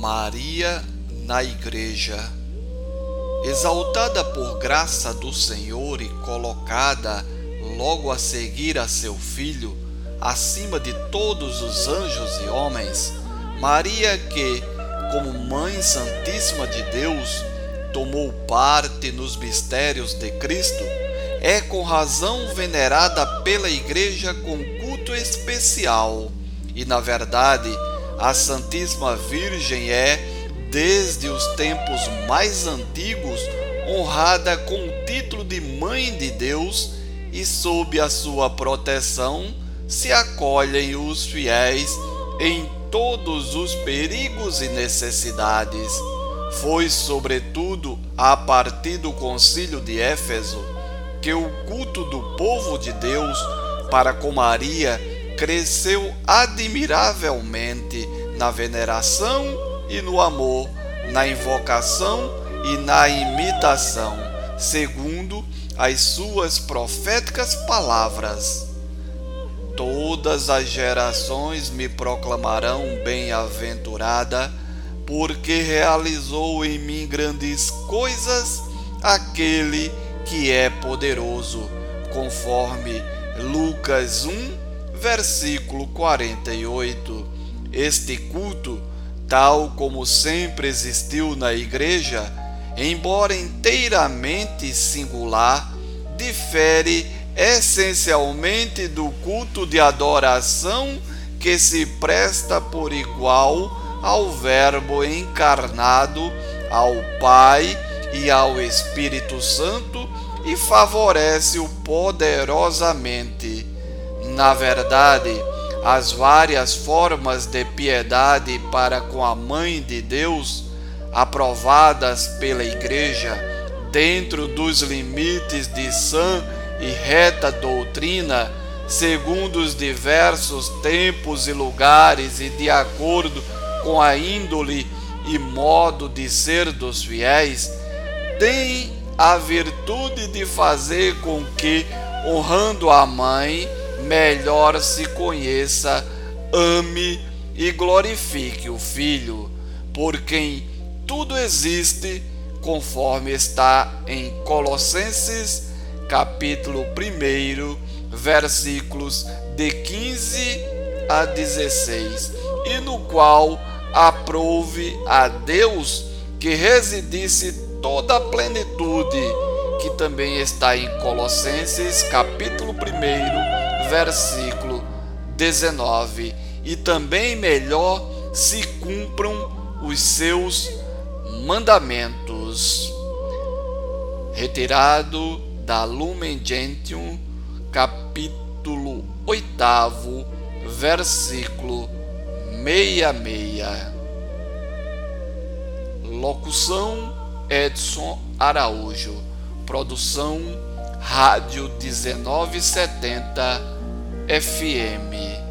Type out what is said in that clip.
Maria na Igreja. Exaltada por graça do Senhor e colocada logo a seguir a seu filho, acima de todos os anjos e homens, Maria, que, como Mãe Santíssima de Deus, tomou parte nos mistérios de Cristo, é com razão venerada pela Igreja com culto especial. E, na verdade, a Santíssima Virgem é, desde os tempos mais antigos, honrada com o título de Mãe de Deus e sob a sua proteção se acolhem os fiéis em todos os perigos e necessidades. Foi, sobretudo, a partir do Concílio de Éfeso que o culto do povo de Deus para com Maria cresceu admiravelmente na veneração e no amor, na invocação e na imitação, segundo as suas proféticas palavras. Todas as gerações me proclamarão bem-aventurada, porque realizou em mim grandes coisas aquele que é poderoso, conforme Lucas 1, versículo 48. Este culto, tal como sempre existiu na igreja, embora inteiramente singular, difere essencialmente do culto de adoração que se presta por igual ao Verbo encarnado, ao Pai e ao Espírito Santo e favorece-o poderosamente. Na verdade, as várias formas de piedade para com a Mãe de Deus, aprovadas pela Igreja, dentro dos limites de sã e reta doutrina, segundo os diversos tempos e lugares e de acordo com a índole e modo de ser dos fiéis, têm a virtude de fazer com que, honrando a mãe, melhor se conheça, ame e glorifique o Filho, por quem tudo existe, conforme está em Colossenses, capítulo 1, versículos de 15 a 16, e no qual aprove a Deus que residisse toda a plenitude, que também está em Colossenses, capítulo 1, versículo 19. E também melhor se cumpram os seus mandamentos. Retirado da Lumen Gentium, capítulo 8, versículo 66. Locução Edson Araújo. Produção Rádio 1970 FM